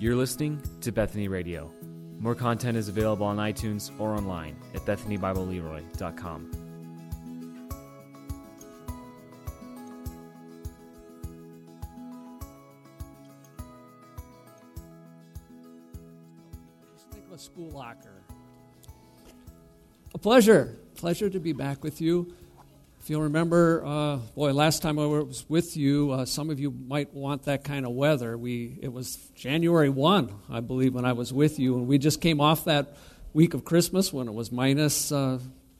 You're listening to Bethany Radio. More content is available on iTunes or online at BethanyBibleLeroy.com. Lokker. A pleasure. Pleasure to be back with you. If you'll remember, uh, boy, last time I was with you, uh, some of you might want that kind of weather. We it was January one, I believe, when I was with you, and we just came off that week of Christmas when it was minus, uh,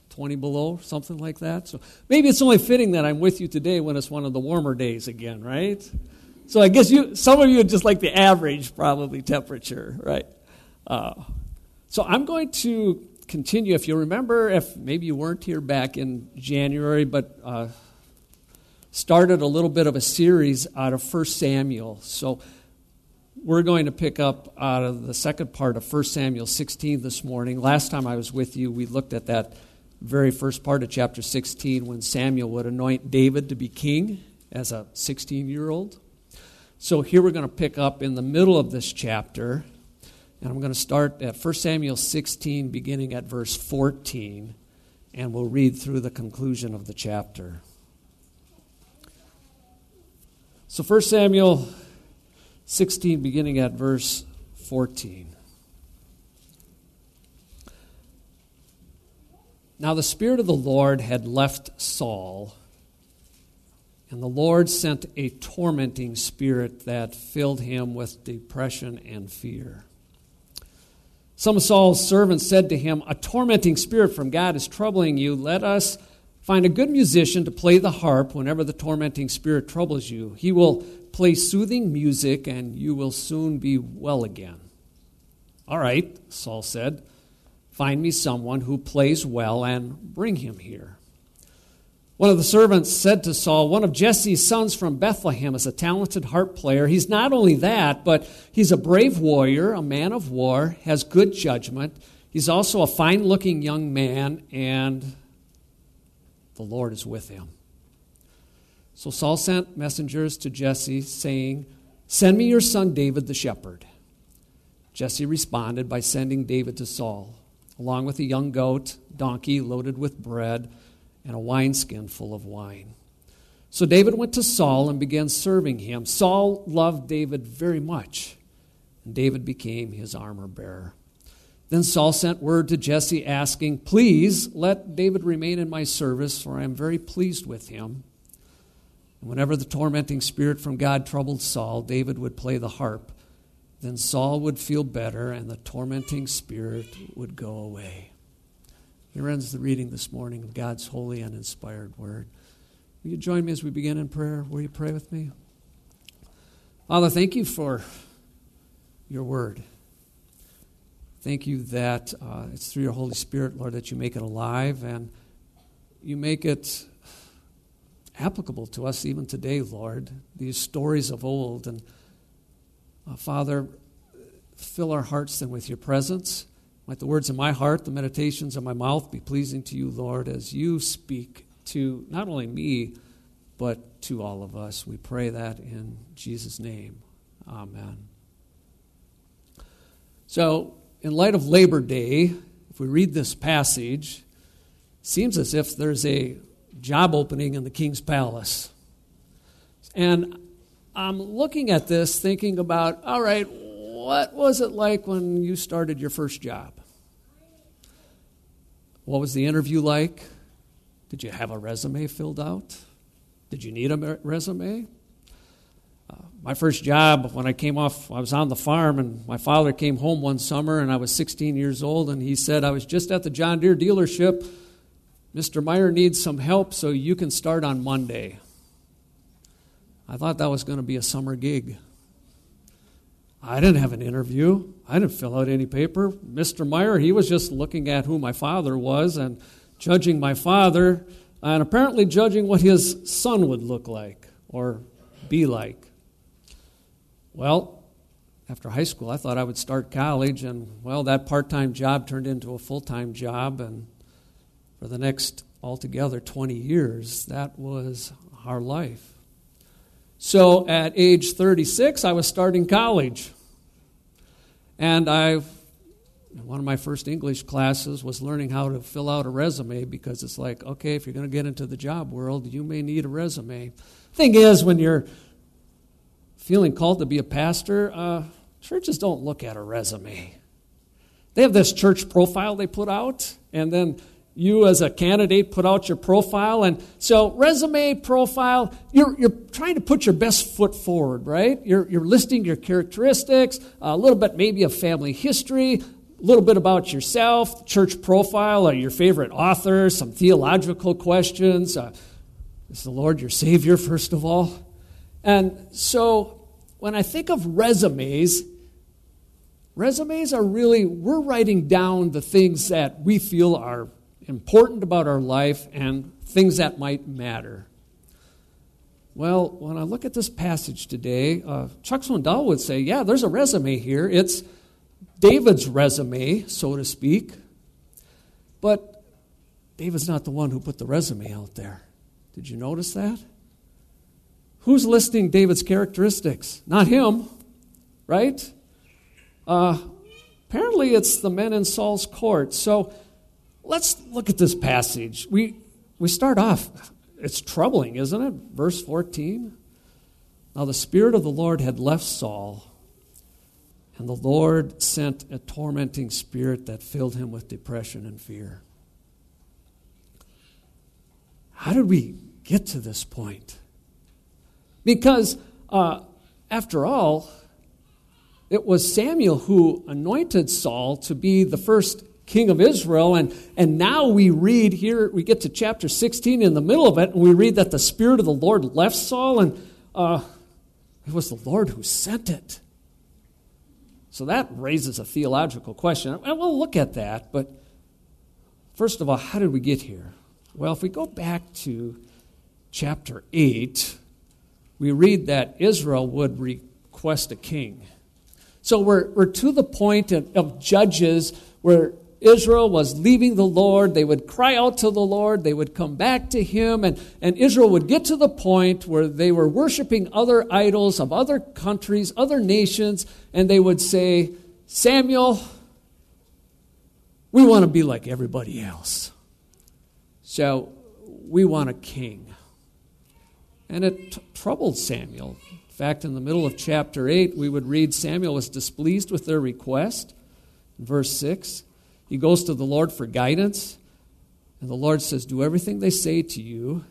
20 below, something like that. So maybe it's only fitting that I'm with you today when it's one of the warmer days again, right? So I guess you, some of you just like the average probably temperature, right? Uh, so I'm going to continue. If you remember, if maybe you weren't here back in January, but uh, started a little bit of a series out of 1 Samuel. So we're going to pick up out of the second part of 1 Samuel 16 this morning. Last time I was with you, we looked at that very first part of chapter 16 when Samuel would anoint David to be king as a 16 year old. So here we're going to pick up in the middle of this chapter and I'm going to start at 1 Samuel 16, beginning at verse 14, and we'll read through the conclusion of the chapter. So 1 Samuel 16, beginning at verse 14. Now the Spirit of the Lord had left Saul, and the Lord sent a tormenting spirit that filled him with depression and fear. Some of Saul's servants said to him, A tormenting spirit from God is troubling you. Let us find a good musician to play the harp whenever the tormenting spirit troubles you. He will play soothing music, and you will soon be well again. All right, Saul said, Find me someone who plays well and bring him here. One of the servants said to Saul, One of Jesse's sons from Bethlehem is a talented harp player. He's not only that, but he's a brave warrior, a man of war, has good judgment. He's also a fine looking young man, and the Lord is with him. So Saul sent messengers to Jesse, saying, Send me your son David the shepherd. Jesse responded by sending David to Saul, along with a young goat, donkey loaded with bread and a wineskin full of wine. So David went to Saul and began serving him. Saul loved David very much, and David became his armor bearer. Then Saul sent word to Jesse asking, Please let David remain in my service, for I am very pleased with him. And whenever the tormenting spirit from God troubled Saul, David would play the harp. Then Saul would feel better, and the tormenting spirit would go away. Here ends the reading this morning of God's holy and inspired word. Will you join me as we begin in prayer? Will you pray with me? Father, thank you for your word. Thank you that uh, it's through your Holy Spirit, Lord, that you make it alive and you make it applicable to us even today, Lord. These stories of old. And uh, Father, fill our hearts then with your presence. Let the words of my heart, the meditations of my mouth be pleasing to you, Lord, as you speak to not only me, but to all of us. We pray that in Jesus' name. Amen. So, in light of Labor Day, if we read this passage, seems as if there's a job opening in the king's palace. And I'm looking at this thinking about, all right, what was it like when you started your first job? What was the interview like? Did you have a resume filled out? Did you need a resume? Uh, my first job, when I came off, I was on the farm, and my father came home one summer, and I was 16 years old, and he said, I was just at the John Deere dealership. Mr. Meyer needs some help, so you can start on Monday. I thought that was going to be a summer gig. I didn't have an interview. I didn't fill out any paper. Mr. Meyer, he was just looking at who my father was and judging my father and apparently judging what his son would look like or be like. Well, after high school, I thought I would start college, and well, that part time job turned into a full time job, and for the next altogether 20 years, that was our life. So at age 36, I was starting college. And I, one of my first English classes was learning how to fill out a resume because it's like, okay, if you're going to get into the job world, you may need a resume. Thing is, when you're feeling called to be a pastor, uh, churches don't look at a resume. They have this church profile they put out, and then you as a candidate put out your profile. And so, resume, profile, you're, you're trying to put your best foot forward, right? You're, you're listing your characteristics, a little bit maybe of family history, a little bit about yourself, church profile, or your favorite authors, some theological questions. Uh, is the Lord your Savior, first of all? And so, when I think of resumes, resumes are really, we're writing down the things that we feel are important about our life and things that might matter. Well, when I look at this passage today, uh, Chuck Swindoll would say, yeah, there's a resume here. It's David's resume, so to speak. But David's not the one who put the resume out there. Did you notice that? Who's listing David's characteristics? Not him, right? Uh, apparently, it's the men in Saul's court. So let's look at this passage. We, we start off, it's troubling, isn't it? Verse 14. Now the Spirit of the Lord had left Saul, and the Lord sent a tormenting spirit that filled him with depression and fear. How did we get to this point? Because, uh, after all, it was Samuel who anointed Saul to be the first king of Israel. And, and now we read here, we get to chapter 16 in the middle of it, and we read that the Spirit of the Lord left Saul, and uh, it was the Lord who sent it. So that raises a theological question. And we'll look at that, but first of all, how did we get here? Well, if we go back to chapter 8, we read that Israel would request a king. So we're, we're to the point of, of Judges where Israel was leaving the Lord. They would cry out to the Lord. They would come back to Him. And, and Israel would get to the point where they were worshiping other idols of other countries, other nations, and they would say, Samuel, we want to be like everybody else. So we want a king. And it t- troubled Samuel. In fact, in the middle of chapter 8, we would read Samuel was displeased with their request. Verse 6 he goes to the Lord for guidance, and the Lord says, Do everything they say to you,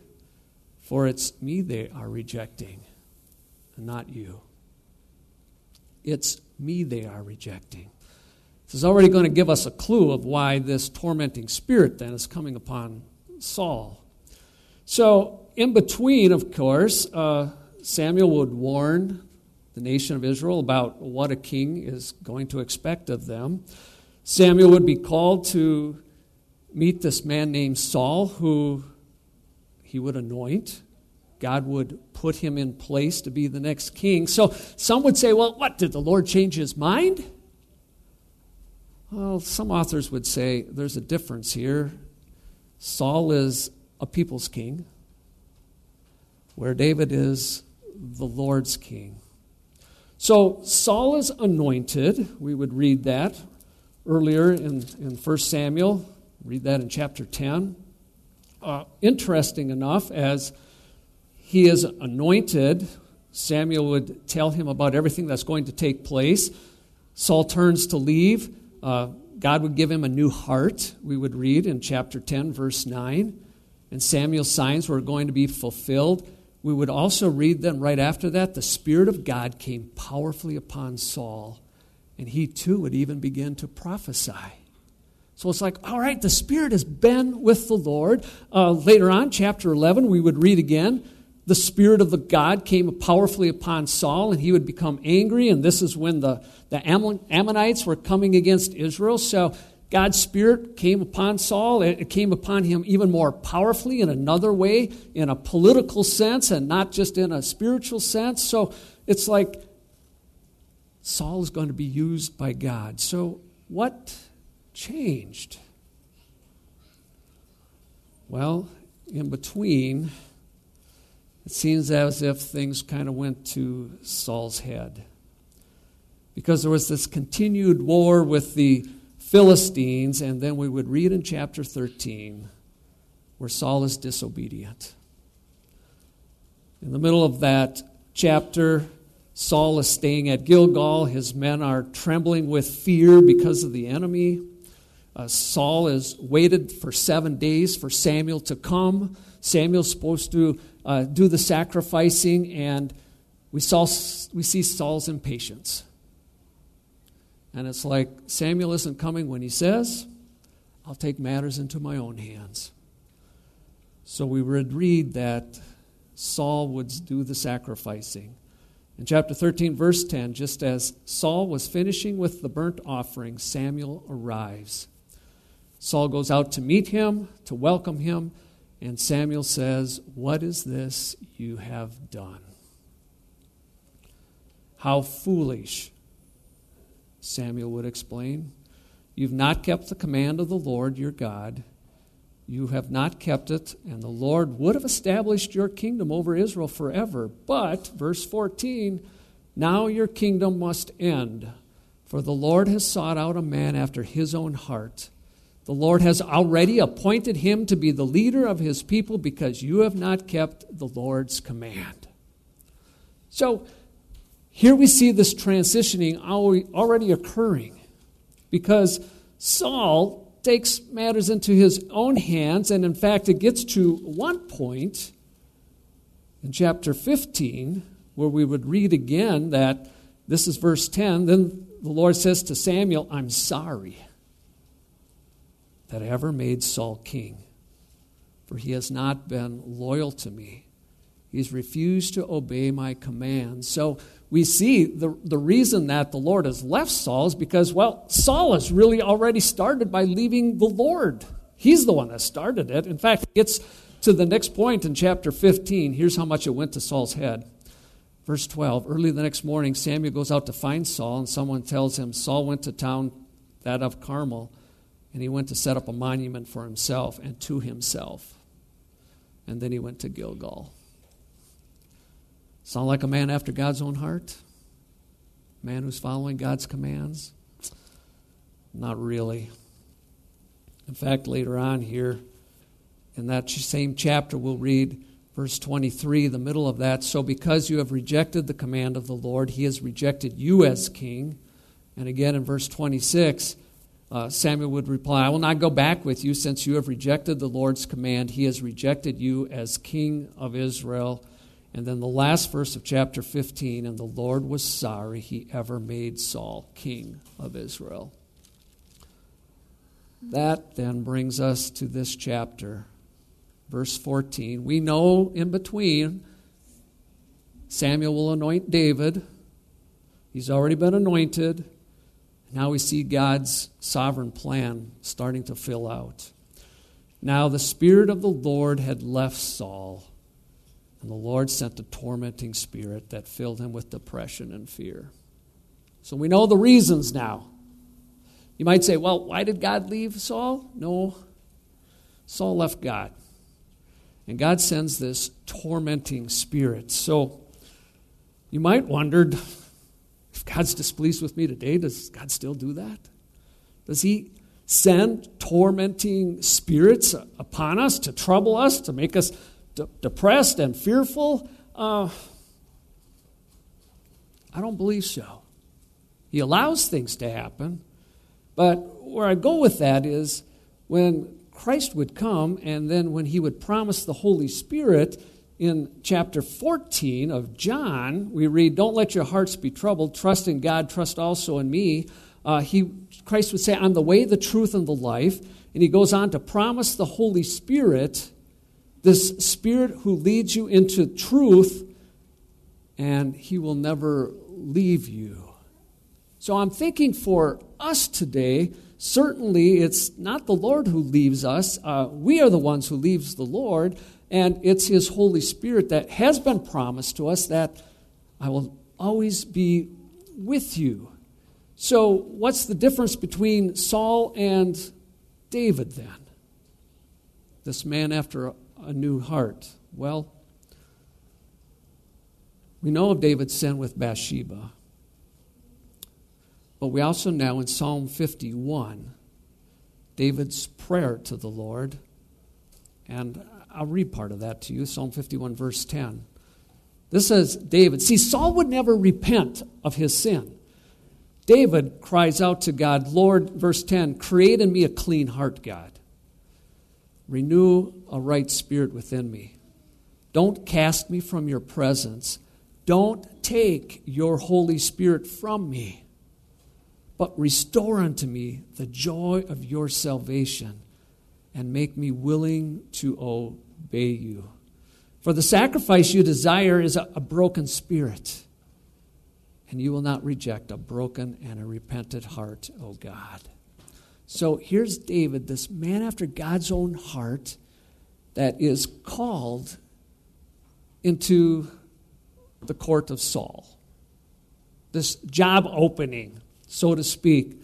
for it's me they are rejecting, and not you. It's me they are rejecting. This is already going to give us a clue of why this tormenting spirit then is coming upon Saul. So, in between, of course, uh, Samuel would warn the nation of Israel about what a king is going to expect of them. Samuel would be called to meet this man named Saul, who he would anoint. God would put him in place to be the next king. So some would say, well, what? Did the Lord change his mind? Well, some authors would say there's a difference here. Saul is a people's king, where David is the Lord's king. So Saul is anointed. We would read that earlier in, in 1 Samuel. Read that in chapter 10. Uh, interesting enough, as he is anointed, Samuel would tell him about everything that's going to take place. Saul turns to leave. Uh, God would give him a new heart, we would read in chapter 10, verse 9. And Samuel's signs were going to be fulfilled. We would also read then right after that the Spirit of God came powerfully upon Saul and he too would even begin to prophesy. So it's like, all right, the Spirit has been with the Lord. Uh, later on, chapter 11, we would read again the Spirit of the God came powerfully upon Saul, and he would become angry. And this is when the, the Ammonites were coming against Israel. So God's Spirit came upon Saul. It came upon him even more powerfully in another way, in a political sense, and not just in a spiritual sense. So it's like Saul is going to be used by God. So, what changed? Well, in between, it seems as if things kind of went to Saul's head. because there was this continued war with the Philistines, and then we would read in chapter 13 where Saul is disobedient. In the middle of that chapter, Saul is staying at Gilgal. His men are trembling with fear because of the enemy. Uh, Saul has waited for seven days for Samuel to come. Samuel's supposed to uh, do the sacrificing, and we, saw, we see Saul's impatience. And it's like Samuel isn't coming when he says, I'll take matters into my own hands. So we would read that Saul would do the sacrificing. In chapter 13, verse 10, just as Saul was finishing with the burnt offering, Samuel arrives. Saul goes out to meet him, to welcome him, and Samuel says, What is this you have done? How foolish, Samuel would explain. You've not kept the command of the Lord your God. You have not kept it, and the Lord would have established your kingdom over Israel forever. But, verse 14, now your kingdom must end, for the Lord has sought out a man after his own heart. The Lord has already appointed him to be the leader of his people because you have not kept the Lord's command. So, here we see this transitioning already occurring because Saul takes matters into his own hands, and in fact, it gets to one point in chapter 15 where we would read again that this is verse 10. Then the Lord says to Samuel, I'm sorry that I ever made Saul king, for he has not been loyal to me. He's refused to obey my commands. So we see the, the reason that the Lord has left Saul is because, well, Saul has really already started by leaving the Lord. He's the one that started it. In fact, it gets to the next point in chapter 15. Here's how much it went to Saul's head. Verse 12 Early the next morning, Samuel goes out to find Saul, and someone tells him Saul went to town, that of Carmel, and he went to set up a monument for himself and to himself. And then he went to Gilgal. Sound like a man after God's own heart? Man who's following God's commands? Not really. In fact, later on here, in that same chapter, we'll read verse 23, the middle of that. So, because you have rejected the command of the Lord, he has rejected you as king. And again in verse 26, uh, Samuel would reply, I will not go back with you since you have rejected the Lord's command. He has rejected you as king of Israel. And then the last verse of chapter 15 and the Lord was sorry he ever made Saul king of Israel. That then brings us to this chapter, verse 14. We know in between Samuel will anoint David. He's already been anointed. Now we see God's sovereign plan starting to fill out. Now the Spirit of the Lord had left Saul and the Lord sent a tormenting spirit that filled him with depression and fear. So we know the reasons now. You might say, well, why did God leave Saul? No. Saul left God. And God sends this tormenting spirit. So you might wonder if God's displeased with me today, does God still do that? Does He send tormenting spirits upon us to trouble us, to make us de- depressed and fearful? Uh, I don't believe so. He allows things to happen, but where I go with that is when Christ would come and then when he would promise the Holy Spirit in chapter 14 of John, we read, Don't let your hearts be troubled. Trust in God, trust also in me. Uh, he, Christ would say, I'm the way, the truth, and the life. And he goes on to promise the Holy Spirit this Spirit who leads you into truth, and He will never leave you. So I'm thinking for us today, certainly it's not the Lord who leaves us. Uh, we are the ones who leaves the Lord, and it's His Holy Spirit that has been promised to us that I will always be with you. So, what's the difference between Saul and David then? This man after a new heart? Well, we know of David's sin with Bathsheba. But we also know in Psalm 51, David's prayer to the Lord. And I'll read part of that to you Psalm 51, verse 10. This says, David, see, Saul would never repent of his sin. David cries out to God, Lord, verse 10, create in me a clean heart, God. Renew a right spirit within me. Don't cast me from your presence. Don't take your Holy Spirit from me, but restore unto me the joy of your salvation and make me willing to obey you. For the sacrifice you desire is a, broken spirit, and you will not reject a broken and a repentant heart, O God. So here's David, this man after God's own heart, that is called into the court of Saul. This job opening, so to speak.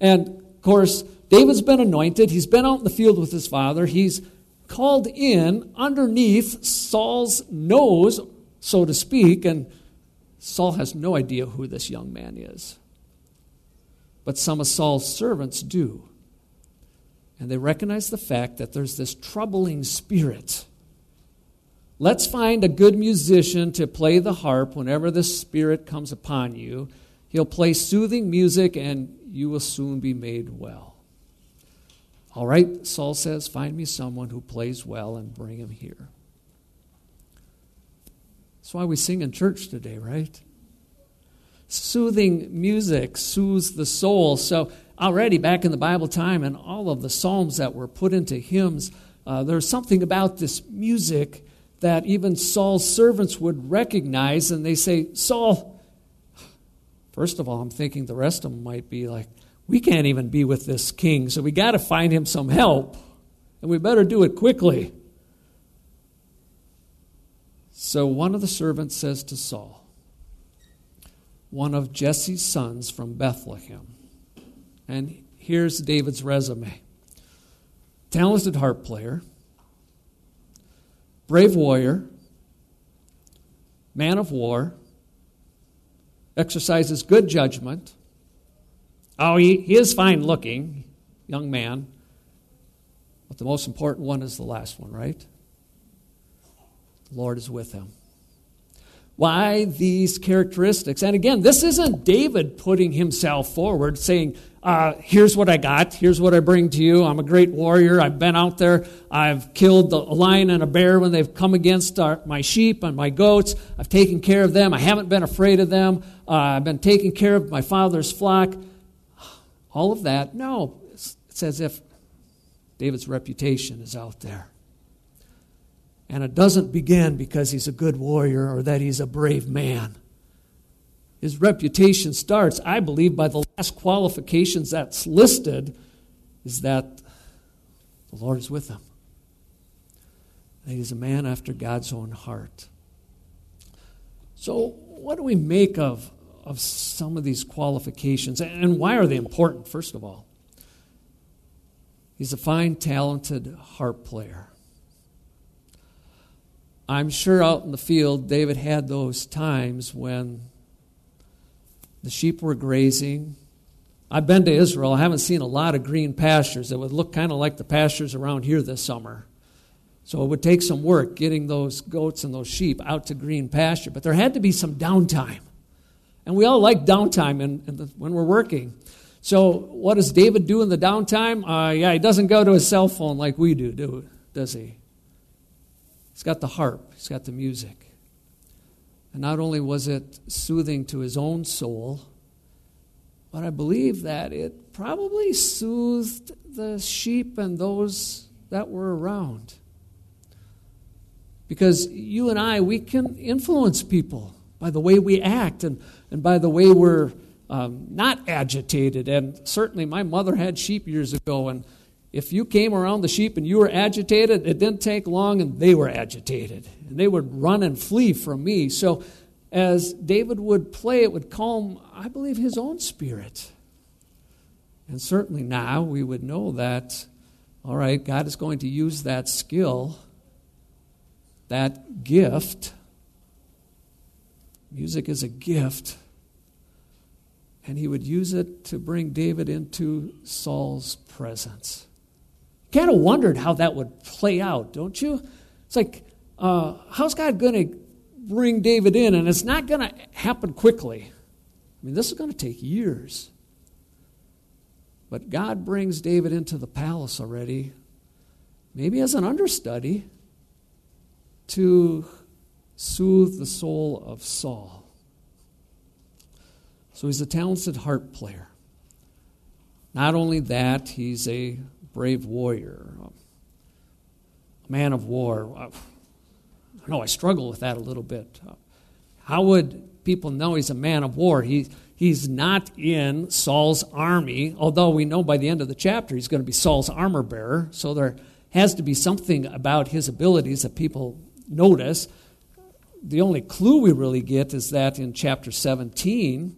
And of course, David's been anointed. He's been out in the field with his father. He's called in underneath Saul's nose, so to speak, and Saul has no idea who this young man is. But some of Saul's servants do. And they recognize the fact that there's this troubling spirit. Let's find a good musician to play the harp whenever this spirit comes upon you. He'll play soothing music and you will soon be made well. All right, Saul says, find me someone who plays well and bring him here. That's why we sing in church today, right? Soothing music soothes the soul. So, already back in the Bible time and all of the Psalms that were put into hymns, uh, there's something about this music that even Saul's servants would recognize, and they say, Saul, first of all, I'm thinking the rest of them might be like, we can't even be with this king, so we got to find him some help, and we better do it quickly. So one of the servants says to Saul, one of Jesse's sons from Bethlehem, and here's David's resume talented harp player, brave warrior, man of war, exercises good judgment Oh, he, he is fine looking, young man. But the most important one is the last one, right? The Lord is with him. Why these characteristics? And again, this isn't David putting himself forward saying, uh, Here's what I got. Here's what I bring to you. I'm a great warrior. I've been out there. I've killed a lion and a bear when they've come against our, my sheep and my goats. I've taken care of them. I haven't been afraid of them. Uh, I've been taking care of my father's flock all of that. No, it's, it's as if David's reputation is out there. And it doesn't begin because he's a good warrior or that he's a brave man. His reputation starts, I believe, by the last qualifications that's listed is that the Lord is with him. That he's a man after God's own heart. So, what do we make of of some of these qualifications. And why are they important, first of all? He's a fine, talented harp player. I'm sure out in the field, David had those times when the sheep were grazing. I've been to Israel. I haven't seen a lot of green pastures that would look kind of like the pastures around here this summer. So it would take some work getting those goats and those sheep out to green pasture. But there had to be some downtime. And we all like downtime in, in the, when we're working. So, what does David do in the downtime? Uh, yeah, he doesn't go to his cell phone like we do, do, does he? He's got the harp, he's got the music. And not only was it soothing to his own soul, but I believe that it probably soothed the sheep and those that were around. Because you and I, we can influence people by the way we act and, and by the way we're um, not agitated. And certainly, my mother had sheep years ago, and if you came around the sheep and you were agitated, it didn't take long and they were agitated. And they would run and flee from me. So, as David would play, it would calm, I believe, his own spirit. And certainly now we would know that, all right, God is going to use that skill, that gift Music is a gift and he would use it to bring David into Saul's presence. Kind of wondered how that would play out, don't you? It's like, uh, how's God going to bring David in? And it's not going to happen quickly. I mean, this is going to take years. But God brings David into the palace already, maybe as an understudy, to soothe the soul of Saul. So he's a talented harp player. Not only that, he's a brave warrior, a man of war. I know I struggle with that a little bit. How would people know he's a man of war? He, he's not in Saul's army, although we know by the end of the chapter he's going to be Saul's armor bearer. So there has to be something about his abilities that people notice. The only clue we really get is that in chapter 17,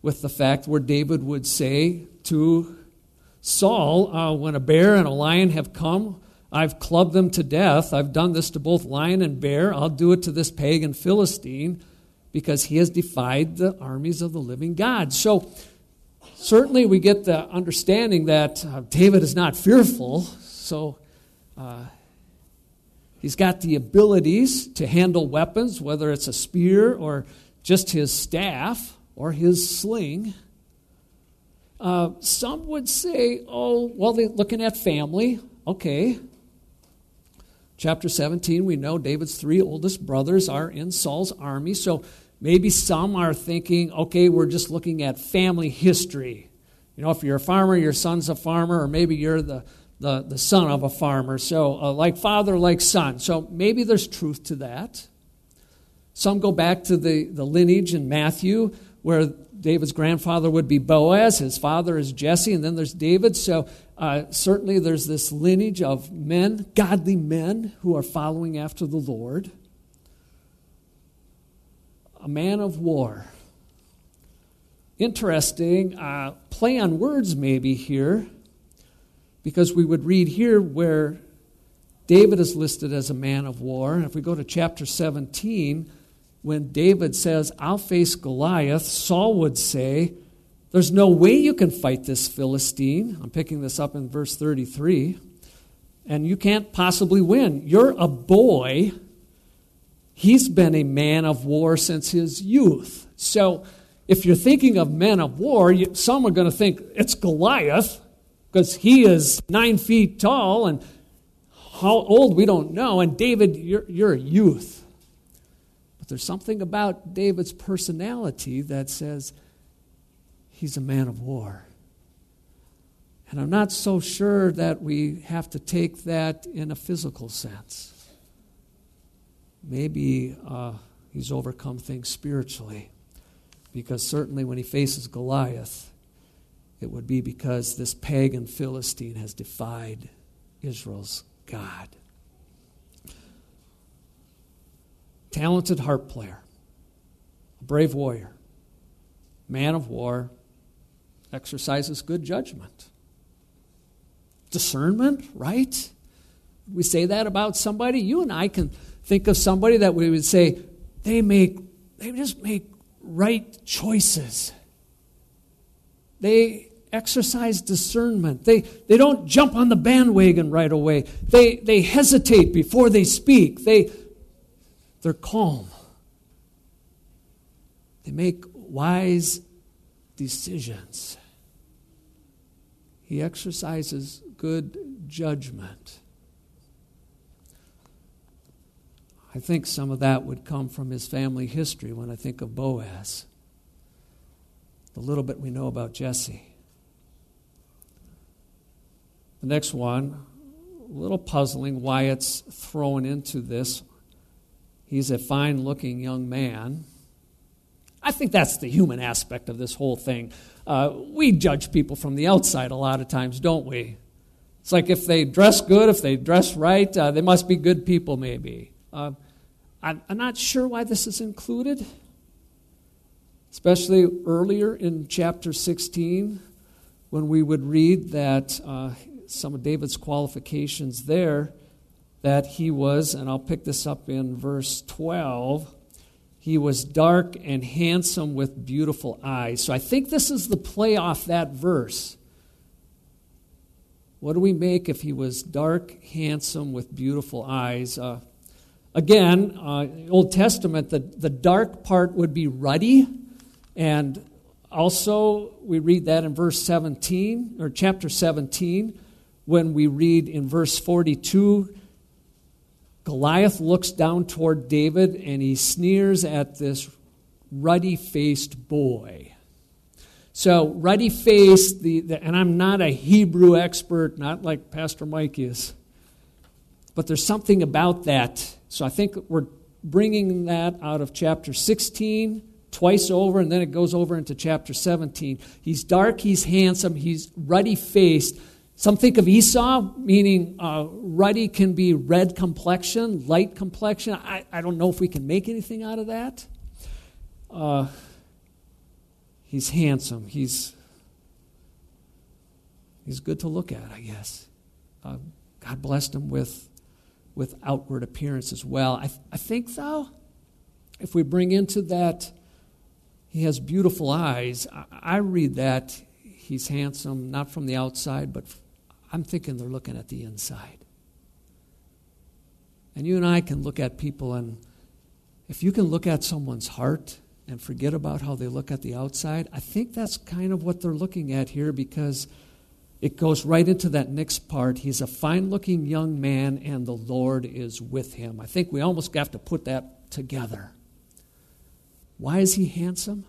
with the fact where David would say to Saul, uh, When a bear and a lion have come, I've clubbed them to death. I've done this to both lion and bear. I'll do it to this pagan Philistine because he has defied the armies of the living God. So, certainly, we get the understanding that uh, David is not fearful. So, uh, he's got the abilities to handle weapons, whether it's a spear or just his staff or his sling. Uh, some would say, oh, well, they're looking at family. Okay. Chapter 17, we know David's three oldest brothers are in Saul's army. So maybe some are thinking, okay, we're just looking at family history. You know, if you're a farmer, your son's a farmer, or maybe you're the, the, the son of a farmer. So, uh, like father, like son. So maybe there's truth to that. Some go back to the, the lineage in Matthew where David's grandfather would be Boaz, his father is Jesse, and then there's David. So uh, certainly there's this lineage of men, godly men, who are following after the Lord. A man of war. Interesting uh, play on words, maybe here, because we would read here where David is listed as a man of war. And if we go to chapter 17, when David says, I'll face Goliath, Saul would say, There's no way you can fight this Philistine. I'm picking this up in verse 33. And you can't possibly win. You're a boy. He's been a man of war since his youth. So if you're thinking of men of war, you, some are going to think it's Goliath because he is nine feet tall and how old we don't know. And David, you're, you're a youth. But there's something about David's personality that says he's a man of war. And I'm not so sure that we have to take that in a physical sense. Maybe uh, he's overcome things spiritually. Because certainly when he faces Goliath, it would be because this pagan Philistine has defied Israel's God. talented harp player, a brave warrior, man of war, exercises good judgment. Discernment, right? We say that about somebody. You and I can think of somebody that we would say they make they just make right choices. They exercise discernment. They, they don't jump on the bandwagon right away. They, they hesitate before they speak. They, they're calm. They make wise decisions. He exercises good judgment. I think some of that would come from his family history when I think of Boaz, the little bit we know about Jesse. The next one, a little puzzling why it's thrown into this He's a fine looking young man. I think that's the human aspect of this whole thing. Uh, we judge people from the outside a lot of times, don't we? It's like if they dress good, if they dress right, uh, they must be good people, maybe. Uh, I'm, I'm not sure why this is included, especially earlier in chapter 16 when we would read that uh, some of David's qualifications there that he was, and I'll pick this up in verse 12, he was dark and handsome with beautiful eyes. So I think this is the play off that verse. What do we make if he was dark, handsome, with beautiful eyes? Uh, again, uh, Old Testament, the, the dark part would be ruddy. And also, we read that in verse 17, or chapter 17, when we read in verse 42 Goliath looks down toward David and he sneers at this ruddy faced boy. So, ruddy faced, the, the, and I'm not a Hebrew expert, not like Pastor Mike is, but there's something about that. So, I think we're bringing that out of chapter 16 twice over, and then it goes over into chapter 17. He's dark, he's handsome, he's ruddy faced. Some think of Esau, meaning uh, ruddy can be red complexion, light complexion. I, I don't know if we can make anything out of that. Uh, he's handsome. He's, he's good to look at, I guess. Uh, God blessed him with, with outward appearance as well. I, I think, though, if we bring into that, he has beautiful eyes, I, I read that he's handsome, not from the outside, but I'm thinking they're looking at the inside. And you and I can look at people, and if you can look at someone's heart and forget about how they look at the outside, I think that's kind of what they're looking at here because it goes right into that next part. He's a fine looking young man, and the Lord is with him. I think we almost have to put that together. Why is he handsome?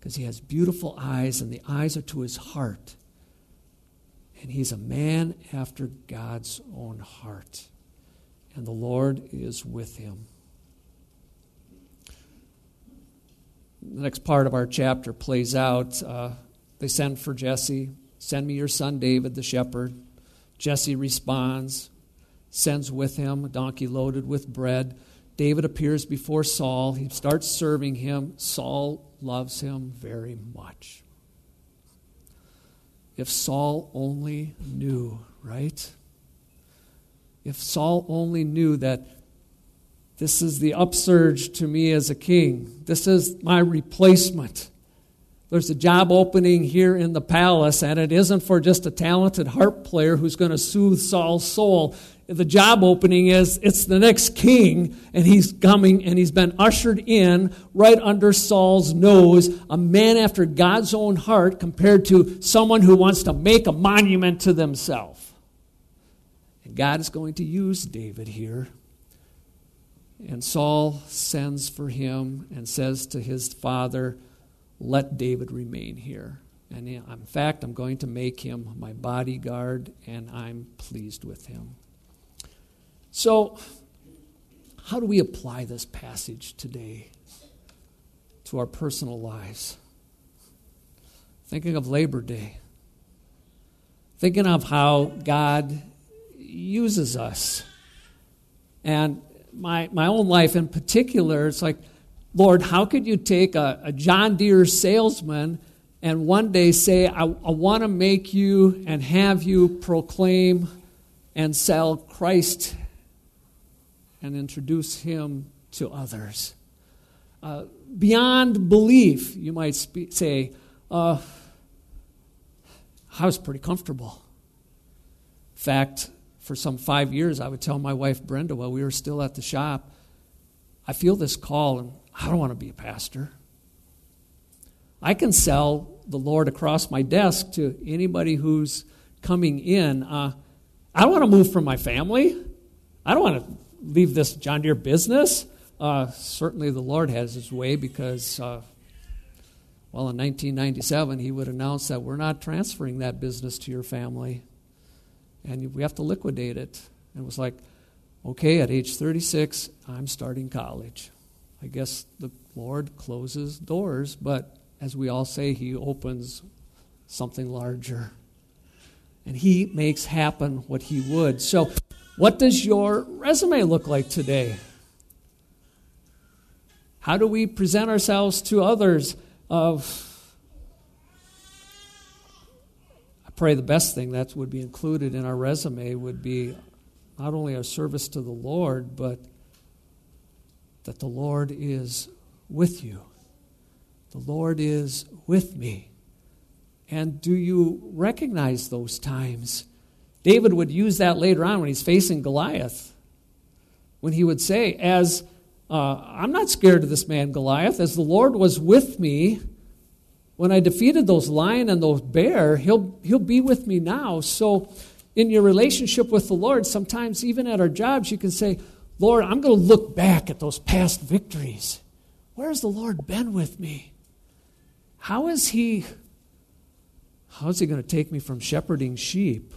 Because he has beautiful eyes, and the eyes are to his heart and he's a man after God's own heart. And the Lord is with him. The next part of our chapter plays out. Uh, they send for Jesse. Send me your son David, the shepherd. Jesse responds, sends with him a donkey loaded with bread. David appears before Saul. He starts serving him. Saul loves him very much. If Saul only knew, right? If Saul only knew that this is the upsurge to me as a king, this is my replacement. There's a job opening here in the palace, and it isn't for just a talented harp player who's going to soothe Saul's soul the job opening is it's the next king, and he's coming and he's been ushered in right under Saul's nose, a man after God's own heart compared to someone who wants to make a monument to themselves. And God is going to use David here. And Saul sends for him and says to his father, Let David remain here. And in fact, I'm going to make him my bodyguard, and I'm pleased with him. So, how do we apply this passage today to our personal lives? Thinking of Labor Day, thinking of how God uses us. And my, my own life in particular, it's like, Lord, how could you take a, a John Deere salesman and one day say, I, I want to make you and have you proclaim and sell Christ and introduce him to others. Uh, beyond belief, you might spe- say, uh, I was pretty comfortable. In fact, for some five years, I would tell my wife Brenda while we were still at the shop, I feel this call and I don't want to be a pastor. I can sell the Lord across my desk to anybody who's coming in. Uh, I don't want to move from my family. I don't want to leave this John Deere business? Uh, certainly the Lord has his way because, uh, well, in 1997, he would announce that we're not transferring that business to your family and we have to liquidate it. And it was like, okay, at age 36, I'm starting college. I guess the Lord closes doors, but as we all say, he opens something larger. And he makes happen what he would. So what does your resume look like today? How do we present ourselves to others? Of I pray the best thing that would be included in our resume would be not only our service to the Lord, but that the Lord is with you. The Lord is with me. And do you recognize those times? David would use that later on when he's facing Goliath. When he would say, As uh, I'm not scared of this man Goliath, as the Lord was with me when I defeated those lion and those bear, he'll, he'll be with me now. So, in your relationship with the Lord, sometimes even at our jobs, you can say, Lord, I'm going to look back at those past victories. Where has the Lord been with me? How is He how is He going to take me from shepherding sheep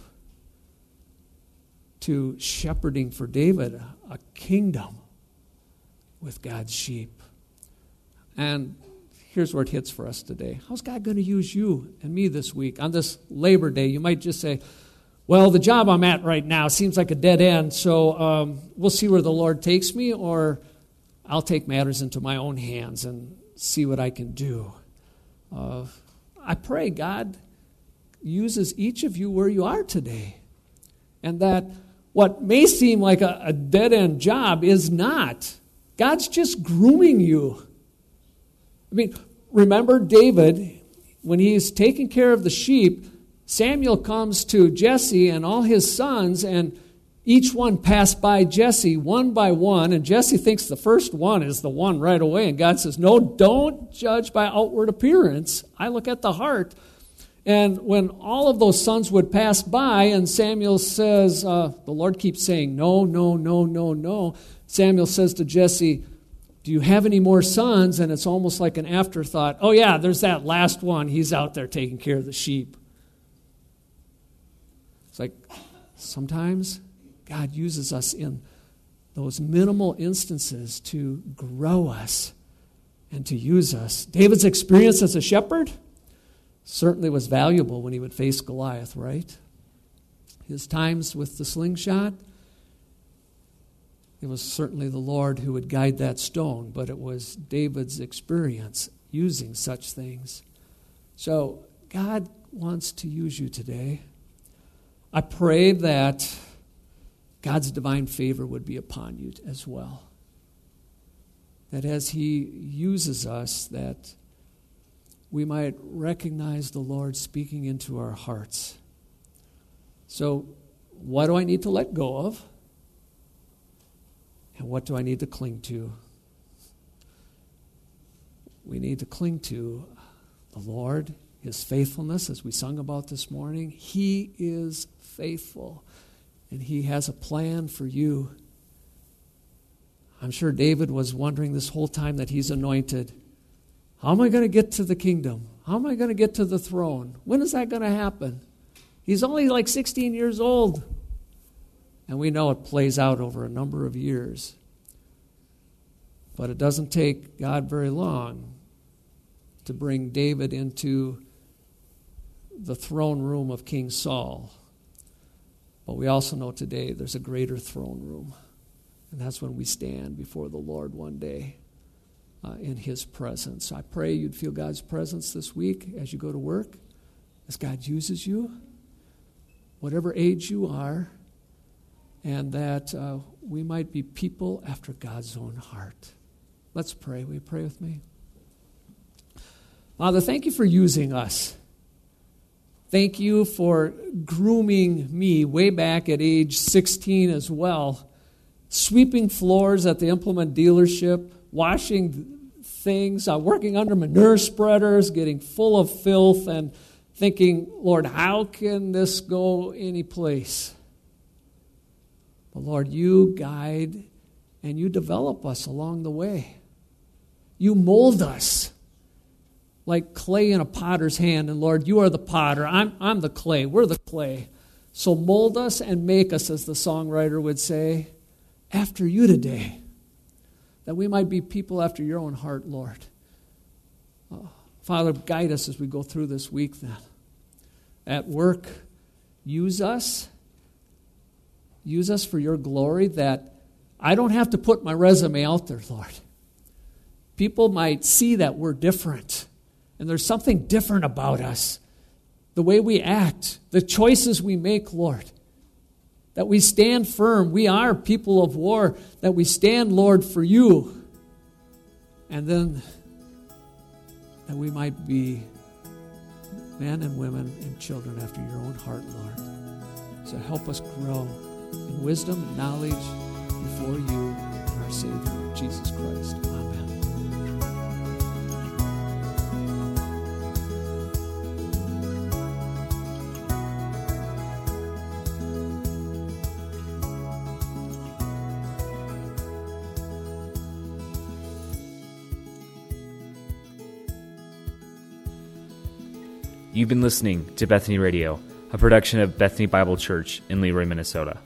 to shepherding for David a kingdom with God's sheep? And here's where it hits for us today. How's God going to use you and me this week on this Labor Day? You might just say, well, the job I'm at right now seems like a dead end, so um, we'll see where the Lord takes me, or I'll take matters into my own hands and see what I can do. Uh, I pray God uses each of you where you are today, and that what may seem like a, a dead end job is not. God's just grooming you. I mean, remember David, when he's taking care of the sheep, Samuel comes to Jesse and all his sons, and each one passed by Jesse one by one, and Jesse thinks the first one is the one right away. And God says, No, don't judge by outward appearance. I look at the heart. And when all of those sons would pass by, and Samuel says, uh, The Lord keeps saying, No, no, no, no, no. Samuel says to Jesse, Do you have any more sons? And it's almost like an afterthought. Oh, yeah, there's that last one. He's out there taking care of the sheep. It's like sometimes God uses us in those minimal instances to grow us and to use us. David's experience as a shepherd certainly was valuable when he would face Goliath, right? His times with the slingshot, it was certainly the Lord who would guide that stone, but it was David's experience using such things. So, God wants to use you today. I pray that God's divine favor would be upon you as well. That as He uses us, that we might recognize the Lord speaking into our hearts. So, what do I need to let go of? And what do I need to cling to? We need to cling to the Lord, His faithfulness, as we sung about this morning. He is faithful, and He has a plan for you. I'm sure David was wondering this whole time that he's anointed. How am I going to get to the kingdom? How am I going to get to the throne? When is that going to happen? He's only like 16 years old. And we know it plays out over a number of years. But it doesn't take God very long to bring David into the throne room of King Saul. But we also know today there's a greater throne room. And that's when we stand before the Lord one day uh, in His presence. I pray you'd feel God's presence this week as you go to work, as God uses you, whatever age you are, and that uh, we might be people after God's own heart. Let's pray. Will you pray with me? Father, thank you for using us. Thank you for grooming me way back at age 16 as well. Sweeping floors at the implement dealership, washing things, uh, working under manure spreaders, getting full of filth, and thinking, Lord, how can this go any place? But Lord, you guide and you develop us along the way. You mold us like clay in a potter's hand. And Lord, you are the potter. I'm, I'm the clay. We're the clay. So mold us and make us, as the songwriter would say, after you today. That we might be people after your own heart, Lord. Oh, Father, guide us as we go through this week then. At work, use us. Use us for your glory that I don't have to put my resume out there, Lord. People might see that we're different and there's something different about us. The way we act, the choices we make, Lord. That we stand firm. We are people of war. That we stand, Lord, for you. And then that we might be men and women and children after your own heart, Lord. So help us grow in wisdom and knowledge before you and our Savior, Jesus Christ. You've been listening to Bethany Radio, a production of Bethany Bible Church in LeRoy, Minnesota.